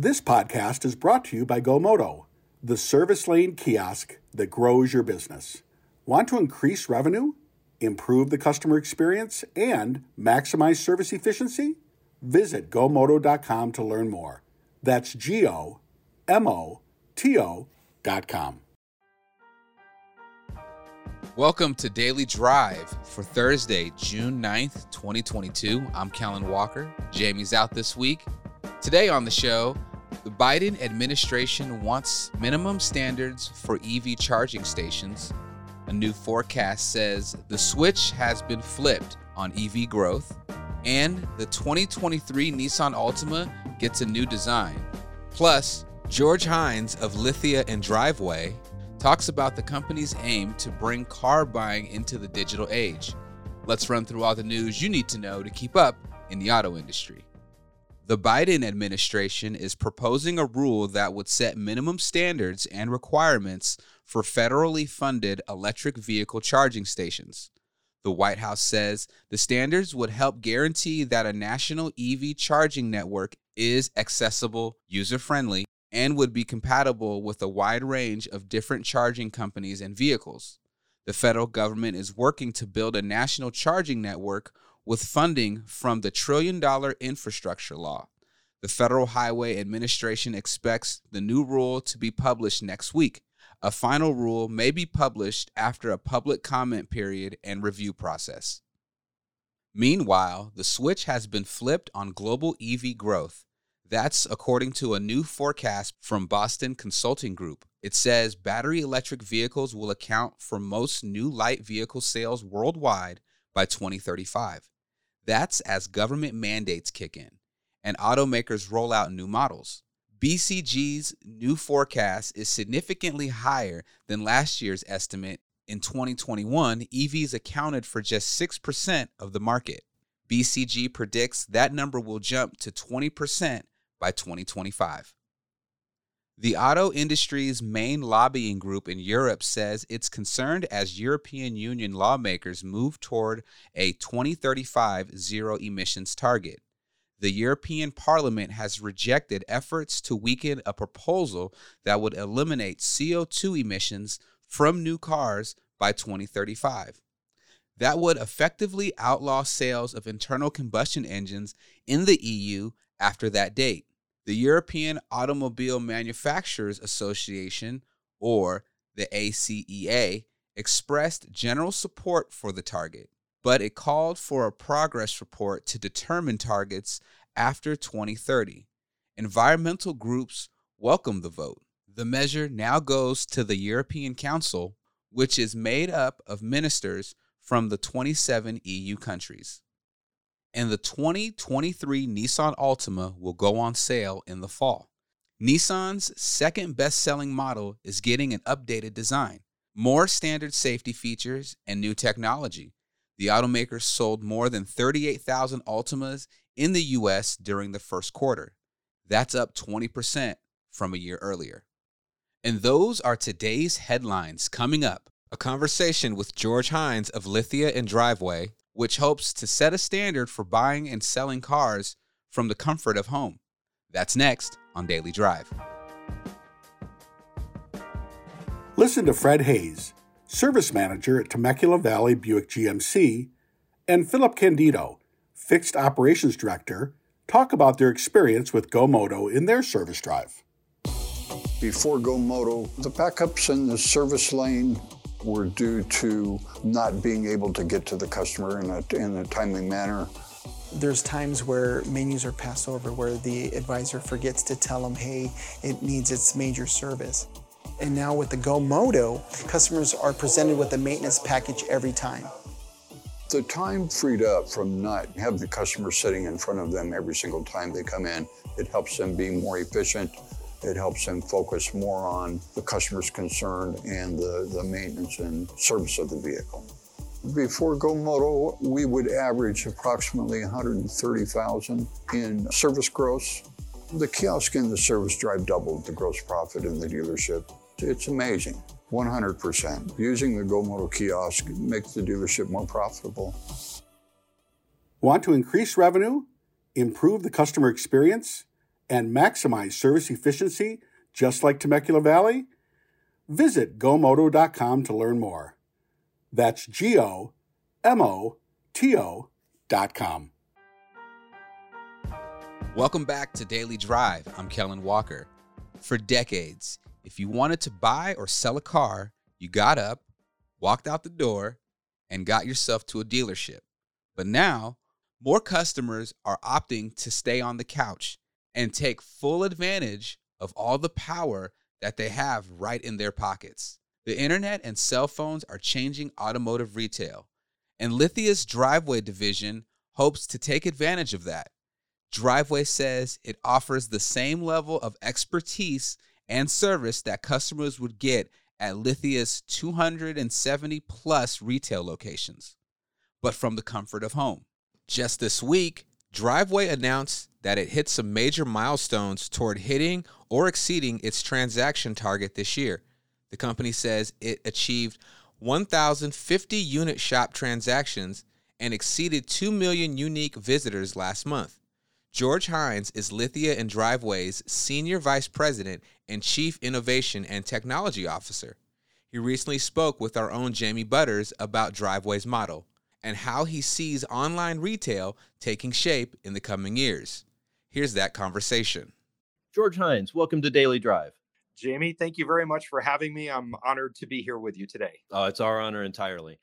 This podcast is brought to you by GoMoto, the service lane kiosk that grows your business. Want to increase revenue, improve the customer experience, and maximize service efficiency? Visit gomoto.com to learn more. That's G O M O T O.com. Welcome to Daily Drive for Thursday, June 9th, 2022. I'm Kellen Walker. Jamie's out this week. Today on the show, the Biden administration wants minimum standards for EV charging stations. A new forecast says the switch has been flipped on EV growth. And the 2023 Nissan Altima gets a new design. Plus, George Hines of Lithia and Driveway talks about the company's aim to bring car buying into the digital age. Let's run through all the news you need to know to keep up in the auto industry. The Biden administration is proposing a rule that would set minimum standards and requirements for federally funded electric vehicle charging stations. The White House says the standards would help guarantee that a national EV charging network is accessible, user friendly, and would be compatible with a wide range of different charging companies and vehicles. The federal government is working to build a national charging network with funding from the trillion dollar infrastructure law. The Federal Highway Administration expects the new rule to be published next week. A final rule may be published after a public comment period and review process. Meanwhile, the switch has been flipped on global EV growth. That's according to a new forecast from Boston Consulting Group. It says battery electric vehicles will account for most new light vehicle sales worldwide by 2035. That's as government mandates kick in and automakers roll out new models. BCG's new forecast is significantly higher than last year's estimate. In 2021, EVs accounted for just 6% of the market. BCG predicts that number will jump to 20% by 2025. The auto industry's main lobbying group in Europe says it's concerned as European Union lawmakers move toward a 2035 zero emissions target. The European Parliament has rejected efforts to weaken a proposal that would eliminate CO2 emissions from new cars by 2035. That would effectively outlaw sales of internal combustion engines in the EU after that date. The European Automobile Manufacturers Association, or the ACEA, expressed general support for the target, but it called for a progress report to determine targets after 2030. Environmental groups welcome the vote. The measure now goes to the European Council, which is made up of ministers from the 27 EU countries and the 2023 Nissan Altima will go on sale in the fall. Nissan's second best selling model is getting an updated design, more standard safety features, and new technology. The automaker sold more than 38,000 Altimas in the US during the first quarter. That's up 20% from a year earlier. And those are today's headlines coming up. A conversation with George Hines of Lithia and Driveway which hopes to set a standard for buying and selling cars from the comfort of home. That's next on Daily Drive. Listen to Fred Hayes, Service Manager at Temecula Valley Buick GMC, and Philip Candido, Fixed Operations Director, talk about their experience with GoMoto in their service drive. Before GoMoto, the backups in the service lane were due to not being able to get to the customer in a, in a timely manner. There's times where menus are passed over where the advisor forgets to tell them, hey, it needs its major service. And now with the GoMoto, customers are presented with a maintenance package every time. The time freed up from not having the customer sitting in front of them every single time they come in, it helps them be more efficient it helps them focus more on the customer's concern and the, the maintenance and service of the vehicle. Before GoMoto, we would average approximately 130,000 in service gross. The kiosk and the service drive doubled the gross profit in the dealership. It's amazing. 100%. Using the GoMoto kiosk makes the dealership more profitable. Want to increase revenue, improve the customer experience, and maximize service efficiency just like Temecula Valley? Visit gomoto.com to learn more. That's G O M O T O.com. Welcome back to Daily Drive. I'm Kellen Walker. For decades, if you wanted to buy or sell a car, you got up, walked out the door, and got yourself to a dealership. But now, more customers are opting to stay on the couch and take full advantage of all the power that they have right in their pockets. The internet and cell phones are changing automotive retail, and Lithia's driveway division hopes to take advantage of that. Driveway says it offers the same level of expertise and service that customers would get at Lithia's 270 plus retail locations, but from the comfort of home. Just this week, Driveway announced that it hit some major milestones toward hitting or exceeding its transaction target this year. The company says it achieved 1,050 unit shop transactions and exceeded 2 million unique visitors last month. George Hines is Lithia and Driveway's Senior Vice President and Chief Innovation and Technology Officer. He recently spoke with our own Jamie Butters about Driveway's model and how he sees online retail taking shape in the coming years. Here's that conversation. George Hines, welcome to Daily Drive. Jamie, thank you very much for having me. I'm honored to be here with you today. Oh, it's our honor entirely.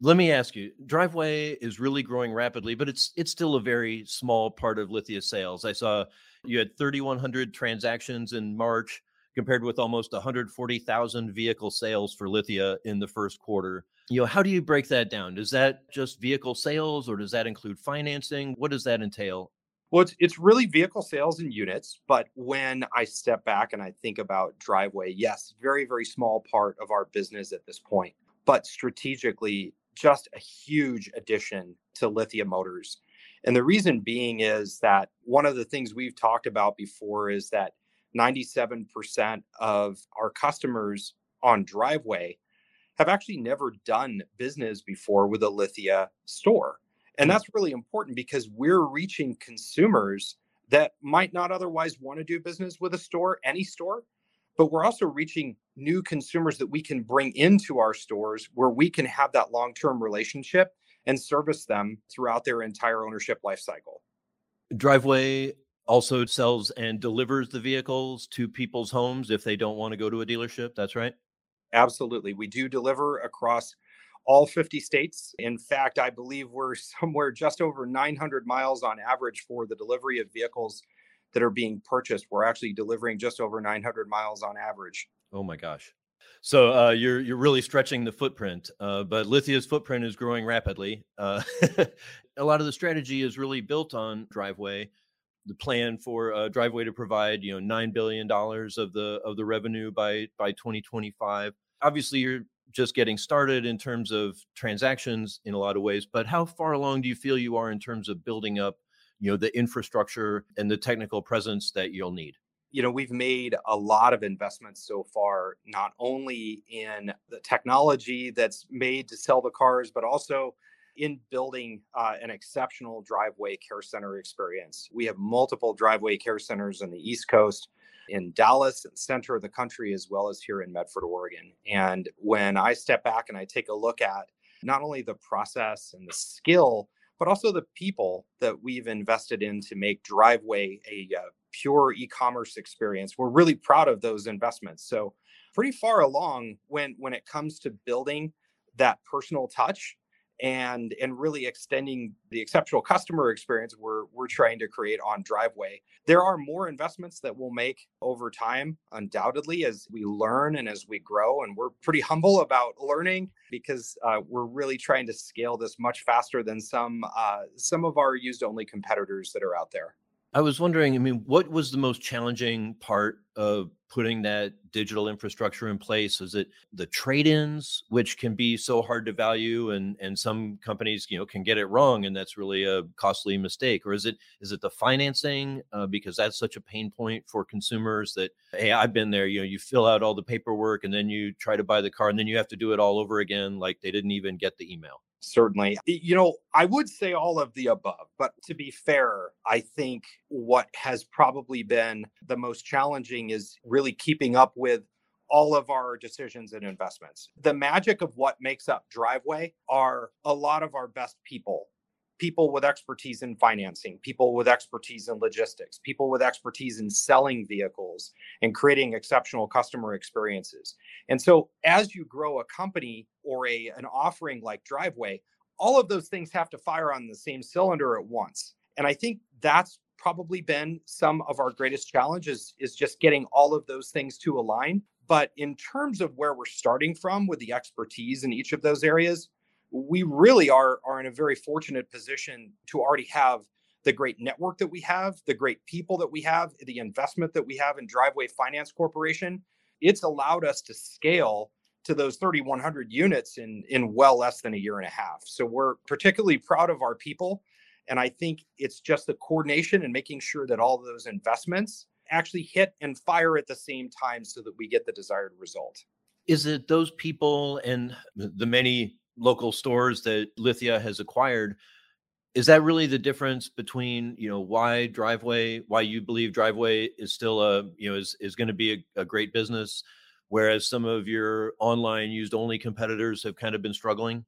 Let me ask you, Driveway is really growing rapidly, but it's it's still a very small part of Lithia sales. I saw you had 3100 transactions in March compared with almost 140,000 vehicle sales for Lithia in the first quarter. You know, how do you break that down? Does that just vehicle sales or does that include financing? What does that entail? Well, it's, it's really vehicle sales and units. But when I step back and I think about driveway, yes, very, very small part of our business at this point, but strategically, just a huge addition to Lithia Motors. And the reason being is that one of the things we've talked about before is that 97% of our customers on driveway have actually never done business before with a Lithia store. And hmm. that's really important because we're reaching consumers that might not otherwise want to do business with a store, any store, but we're also reaching new consumers that we can bring into our stores where we can have that long term relationship and service them throughout their entire ownership life cycle. Driveway also sells and delivers the vehicles to people's homes if they don't want to go to a dealership. That's right. Absolutely. We do deliver across all 50 states. In fact, I believe we're somewhere just over 900 miles on average for the delivery of vehicles that are being purchased. We're actually delivering just over 900 miles on average. Oh my gosh. So uh, you're you're really stretching the footprint, uh, but Lithia's footprint is growing rapidly. Uh, a lot of the strategy is really built on Driveway. The plan for uh, Driveway to provide you know nine billion dollars of the of the revenue by by 2025. Obviously, you're just getting started in terms of transactions in a lot of ways, but how far along do you feel you are in terms of building up, you know, the infrastructure and the technical presence that you'll need? You know, we've made a lot of investments so far, not only in the technology that's made to sell the cars, but also in building uh, an exceptional driveway care center experience. We have multiple driveway care centers on the East Coast in Dallas center of the country, as well as here in Medford, Oregon. And when I step back and I take a look at not only the process and the skill, but also the people that we've invested in to make Driveway a uh, pure e-commerce experience, we're really proud of those investments. So pretty far along when when it comes to building that personal touch and and really extending the exceptional customer experience we're we're trying to create on driveway. There are more investments that we'll make over time undoubtedly as we learn and as we grow and we're pretty humble about learning because uh, we're really trying to scale this much faster than some uh, some of our used only competitors that are out there I was wondering, I mean, what was the most challenging part of putting that digital infrastructure in place? Is it the trade-ins, which can be so hard to value and and some companies, you know, can get it wrong and that's really a costly mistake? Or is it is it the financing uh, because that's such a pain point for consumers that hey, I've been there, you know, you fill out all the paperwork and then you try to buy the car and then you have to do it all over again like they didn't even get the email. Certainly. You know, I would say all of the above, but to be fair, I think what has probably been the most challenging is really keeping up with all of our decisions and investments. The magic of what makes up Driveway are a lot of our best people people with expertise in financing, people with expertise in logistics, people with expertise in selling vehicles and creating exceptional customer experiences. And so as you grow a company or a an offering like Driveway, all of those things have to fire on the same cylinder at once. And I think that's probably been some of our greatest challenges is just getting all of those things to align. But in terms of where we're starting from with the expertise in each of those areas, we really are are in a very fortunate position to already have the great network that we have, the great people that we have, the investment that we have in Driveway Finance Corporation. It's allowed us to scale to those 3,100 units in in well less than a year and a half. So we're particularly proud of our people, and I think it's just the coordination and making sure that all those investments actually hit and fire at the same time so that we get the desired result. Is it those people and the many local stores that Lithia has acquired. Is that really the difference between you know why Driveway, why you believe Driveway is still a you know is is going to be a, a great business, whereas some of your online used only competitors have kind of been struggling?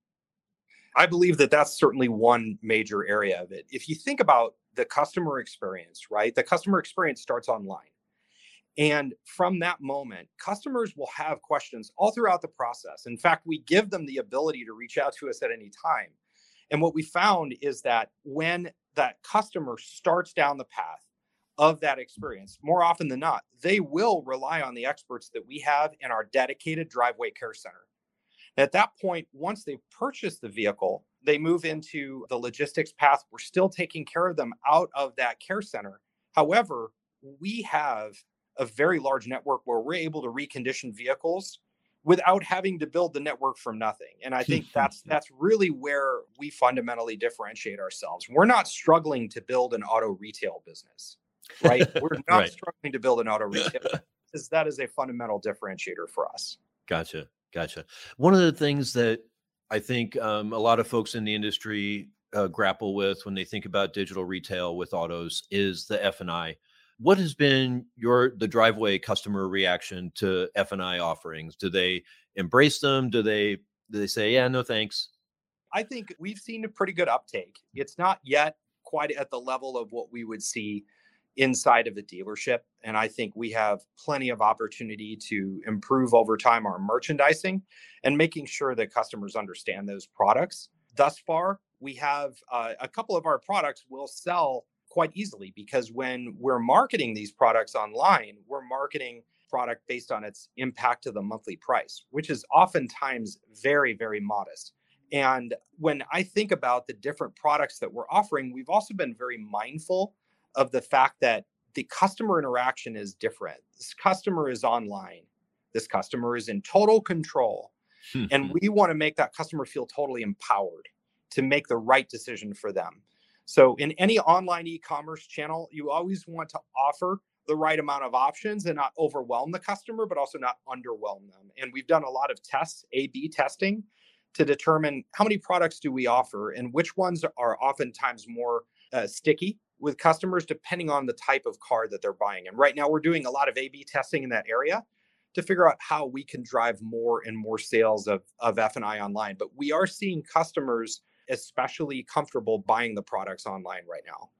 I believe that that's certainly one major area of it. If you think about the customer experience, right? The customer experience starts online. And from that moment, customers will have questions all throughout the process. In fact, we give them the ability to reach out to us at any time. And what we found is that when that customer starts down the path of that experience, more often than not, they will rely on the experts that we have in our dedicated driveway care center. At that point, once they've purchased the vehicle, they move into the logistics path. We're still taking care of them out of that care center. However, we have a very large network where we're able to recondition vehicles without having to build the network from nothing. And I think that's that's really where we fundamentally differentiate ourselves. We're not struggling to build an auto retail business, right? We're not right. struggling to build an auto retail because that is a fundamental differentiator for us. Gotcha, gotcha. One of the things that I think um, a lot of folks in the industry uh, grapple with when they think about digital retail with autos is the F and I what has been your the driveway customer reaction to f&i offerings? Do they embrace them? Do they do they say yeah no thanks i think we've seen a pretty good uptake. It's not yet quite at the level of what we would see inside of the dealership and i think we have plenty of opportunity to improve over time our merchandising and making sure that customers understand those products. Thus far we have uh, a couple of our products will sell quite easily because when we're marketing these products online, we're marketing product based on its impact to the monthly price, which is oftentimes very, very modest. And when I think about the different products that we're offering, we've also been very mindful of the fact that the customer interaction is different. This customer is online, this customer is in total control. and mm-hmm. we want to make that customer feel totally empowered to make the right decision for them. So in any online e-commerce channel, you always want to offer the right amount of options and not overwhelm the customer, but also not underwhelm them. And we've done a lot of tests, A/B testing, to determine how many products do we offer and which ones are oftentimes more uh, sticky with customers depending on the type of car that they're buying. And right now we're doing a lot of A/B testing in that area to figure out how we can drive more and more sales of of F&I online. But we are seeing customers especially comfortable buying the products online right now.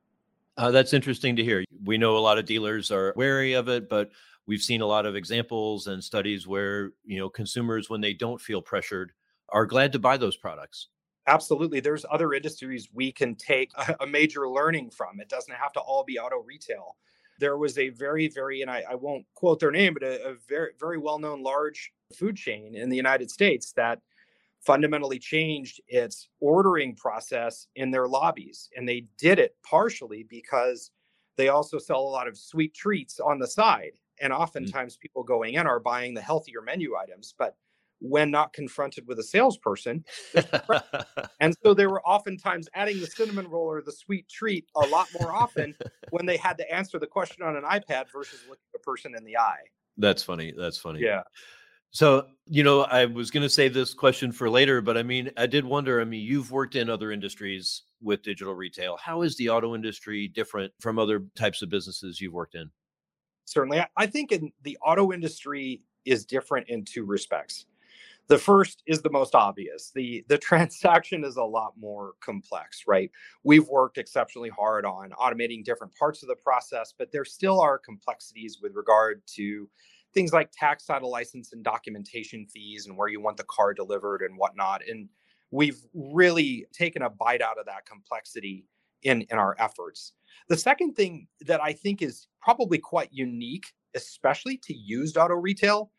Uh, that's interesting to hear. We know a lot of dealers are wary of it, but we've seen a lot of examples and studies where you know consumers, when they don't feel pressured, are glad to buy those products. Absolutely. There's other industries we can take a major learning from. It doesn't have to all be auto retail. There was a very, very, and I, I won't quote their name, but a, a very, very well known large food chain in the United States that fundamentally changed its ordering process in their lobbies. And they did it partially because they also sell a lot of sweet treats on the side. And mm. oftentimes mm people going in are buying the healthier menu items. But when not confronted with a salesperson. and so they were oftentimes adding the cinnamon roll or the sweet treat a lot more often when they had to answer the question on an iPad versus looking a person in the eye. That's funny. That's funny. Yeah. So, you know, I was going to save this question for later, but I mean, I did wonder. I mean, you've worked in other industries with digital retail. How is the auto industry different from other types of businesses you've worked in? Certainly. I think in the auto industry is different in two respects. The first is the most obvious. The the transaction is a lot more complex, right? We've worked exceptionally hard on automating different parts of the process, but there still are complexities with regard to things like tax title license and documentation fees and where you want the car delivered and whatnot. And we've really taken a bite out of that complexity in, in our efforts. The second thing that I think is probably quite unique, especially to used auto retail,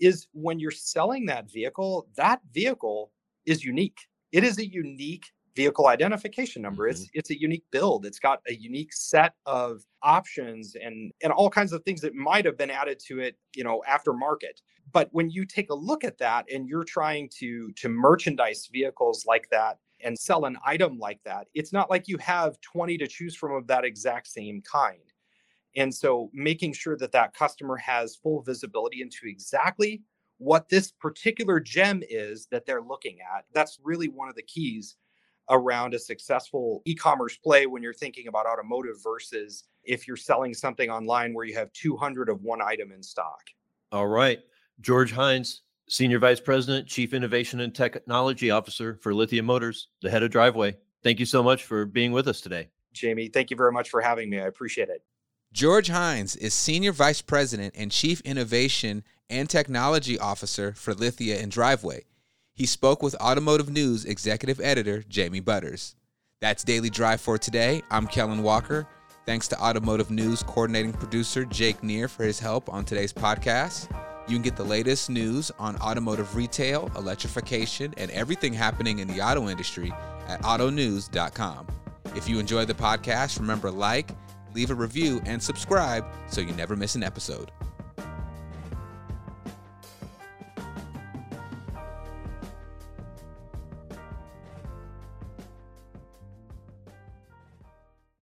is when you're selling that vehicle, that vehicle is unique. It is a unique vehicle identification number. It's mm-hmm. it's a unique build. It's got a unique set of options and and all kinds of things that might have been added to it, you know, aftermarket. But when you take a look at that and you're trying to to merchandise vehicles like that and sell an item like that, it's not like you have 20 to choose from of that exact same kind. And so making sure that that customer has full visibility into exactly what this particular gem is that they're looking at, that's really one of the keys around a successful e-commerce play when you're thinking about automotive versus if you're selling something online where you have 200 of one item in stock. All right. George Hines, Senior Vice President, Chief Innovation and Technology Officer for Lithia Motors, the head of Driveway. Thank you so much for being with us today. Jamie, thank you very much for having me. I appreciate it. George Hines is Senior Vice President and Chief Innovation and Technology Officer for Lithia and Driveway. He spoke with Automotive News Executive Editor Jamie Butters. That's Daily Drive for today. I'm Kellen Walker. Thanks to Automotive News coordinating producer Jake Neher for his help on today's podcast. You can get the latest news on automotive retail, electrification, and everything happening in the auto industry at autonews.com. If you enjoy the podcast, remember like, leave a review, and subscribe so you never miss an episode.